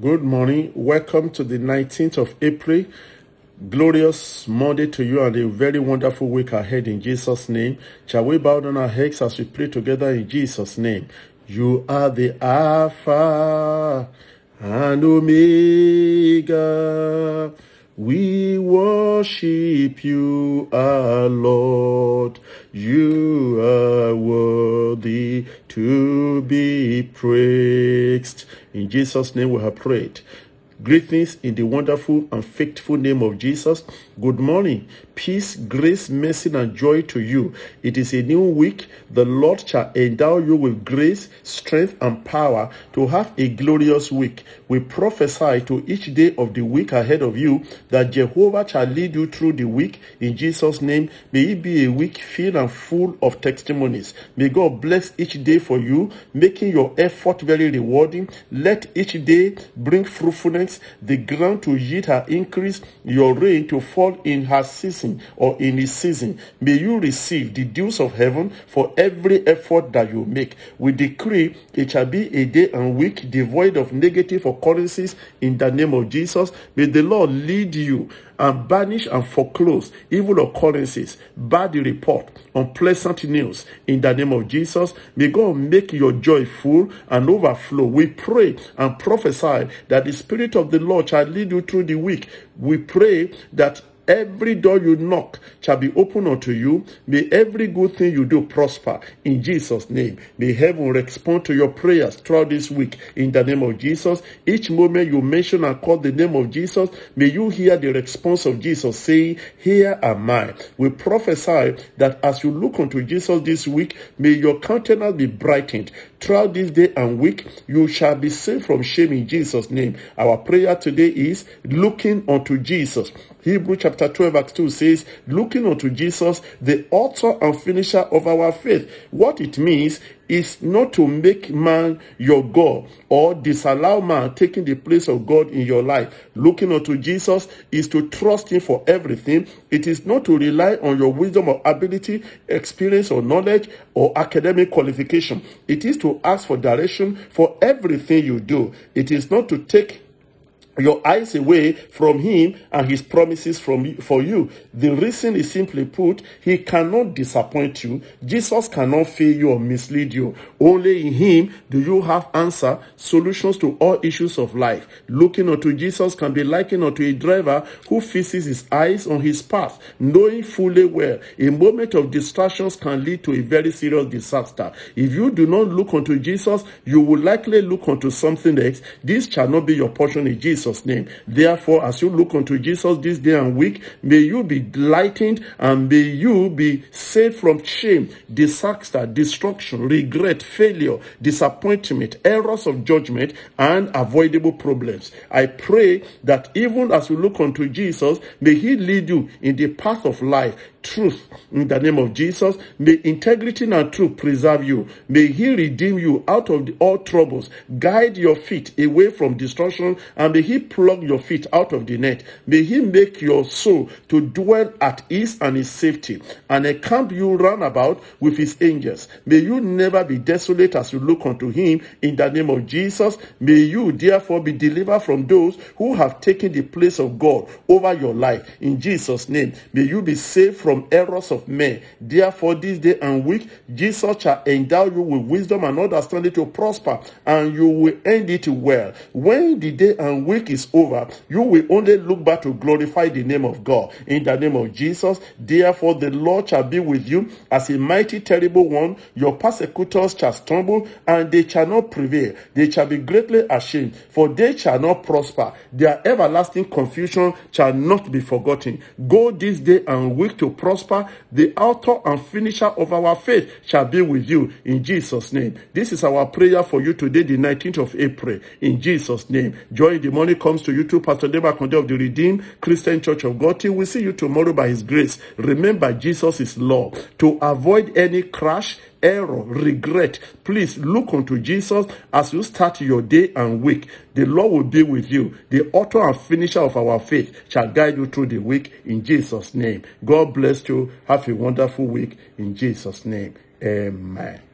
Good morning. Welcome to the 19th of April. Glorious Monday to you and a very wonderful week ahead in Jesus' name. Shall we bow down our heads as we pray together in Jesus' name? You are the Alpha and Omega. We worship you, our Lord. You are worthy to be praised. In Jesus' name we have prayed. Greetings in the wonderful and faithful name of Jesus. Good morning. Peace, grace, mercy, and joy to you. It is a new week. The Lord shall endow you with grace, strength, and power to have a glorious week. We prophesy to each day of the week ahead of you that Jehovah shall lead you through the week in Jesus' name. May it be a week filled and full of testimonies. May God bless each day for you, making your effort very rewarding. Let each day bring fruitfulness, the ground to yield her increase, your rain to fall in her season or in his season. May you receive the dews of heaven for every effort that you make. We decree it shall be a day and week devoid of negative occurrences in the name of Jesus. May the Lord lead you and banish and foreclose evil occurrences, bad report, unpleasant news in the name of Jesus. May God make your joy full and overflow. We pray and prophesy that the Spirit of the Lord shall lead you through the week. We pray that Every door you knock shall be open unto you. May every good thing you do prosper in Jesus' name. May heaven respond to your prayers throughout this week in the name of Jesus. Each moment you mention and call the name of Jesus, may you hear the response of Jesus saying, Here am I. We prophesy that as you look unto Jesus this week, may your countenance be brightened. Throughout this day and week, you shall be saved from shame in Jesus' name. Our prayer today is looking unto Jesus. Hebrew chapter 12, verse 2 says, looking unto Jesus, the author and finisher of our faith. What it means is not to make man your God or disallow man taking the place of God in your life. Looking unto Jesus is to trust him for everything. It is not to rely on your wisdom or ability, experience or knowledge or academic qualification. It is to ask for direction for everything you do. It is not to take your eyes away from him and his promises from for you. The reason is simply put, he cannot disappoint you. Jesus cannot fail you or mislead you. Only in him do you have answer, solutions to all issues of life. Looking unto Jesus can be likened unto a driver who fixes his eyes on his path, knowing fully well a moment of distractions can lead to a very serious disaster. If you do not look unto Jesus, you will likely look unto something else. This shall not be your portion in Jesus Jesus' name. Therefore, as you look unto Jesus this day and week, may you be lightened and may you be saved from shame, disaster, destruction, regret, failure, disappointment, errors of judgment, and avoidable problems. I pray that even as you look unto Jesus, may He lead you in the path of life truth in the name of Jesus. May integrity and truth preserve you. May He redeem you out of all troubles, guide your feet away from destruction, and may He plug your feet out of the net. May He make your soul to dwell at ease and in safety, and encamp you round about with His angels. May you never be desolate as you look unto Him in the name of Jesus. May you therefore be delivered from those who have taken the place of God over your life in Jesus' name. May you be saved from errors of men. Therefore, this day and week, Jesus shall endow you with wisdom and understanding to prosper, and you will end it well. When the day and week is over, you will only look back to glorify the name of God. In the name of Jesus, therefore, the Lord shall be with you as a mighty, terrible one. Your persecutors shall stumble, and they shall not prevail. They shall be greatly ashamed, for they shall not prosper. Their everlasting confusion shall not be forgotten. Go this day and week to prosper. The author and finisher of our faith shall be with you in Jesus' name. This is our prayer for you today, the 19th of April, in Jesus' name. Joy in the morning comes to you through Pastor Deba Konde of the Redeemed Christian Church of God. Till we see you tomorrow by His grace. Remember, Jesus is Lord. To avoid any crash, error, regret, please look unto Jesus as you start your day and week. The Lord will be with you. The author and finisher of our faith shall guide you through the week in Jesus' name. God bless you. Have a wonderful week in Jesus' name. Amen.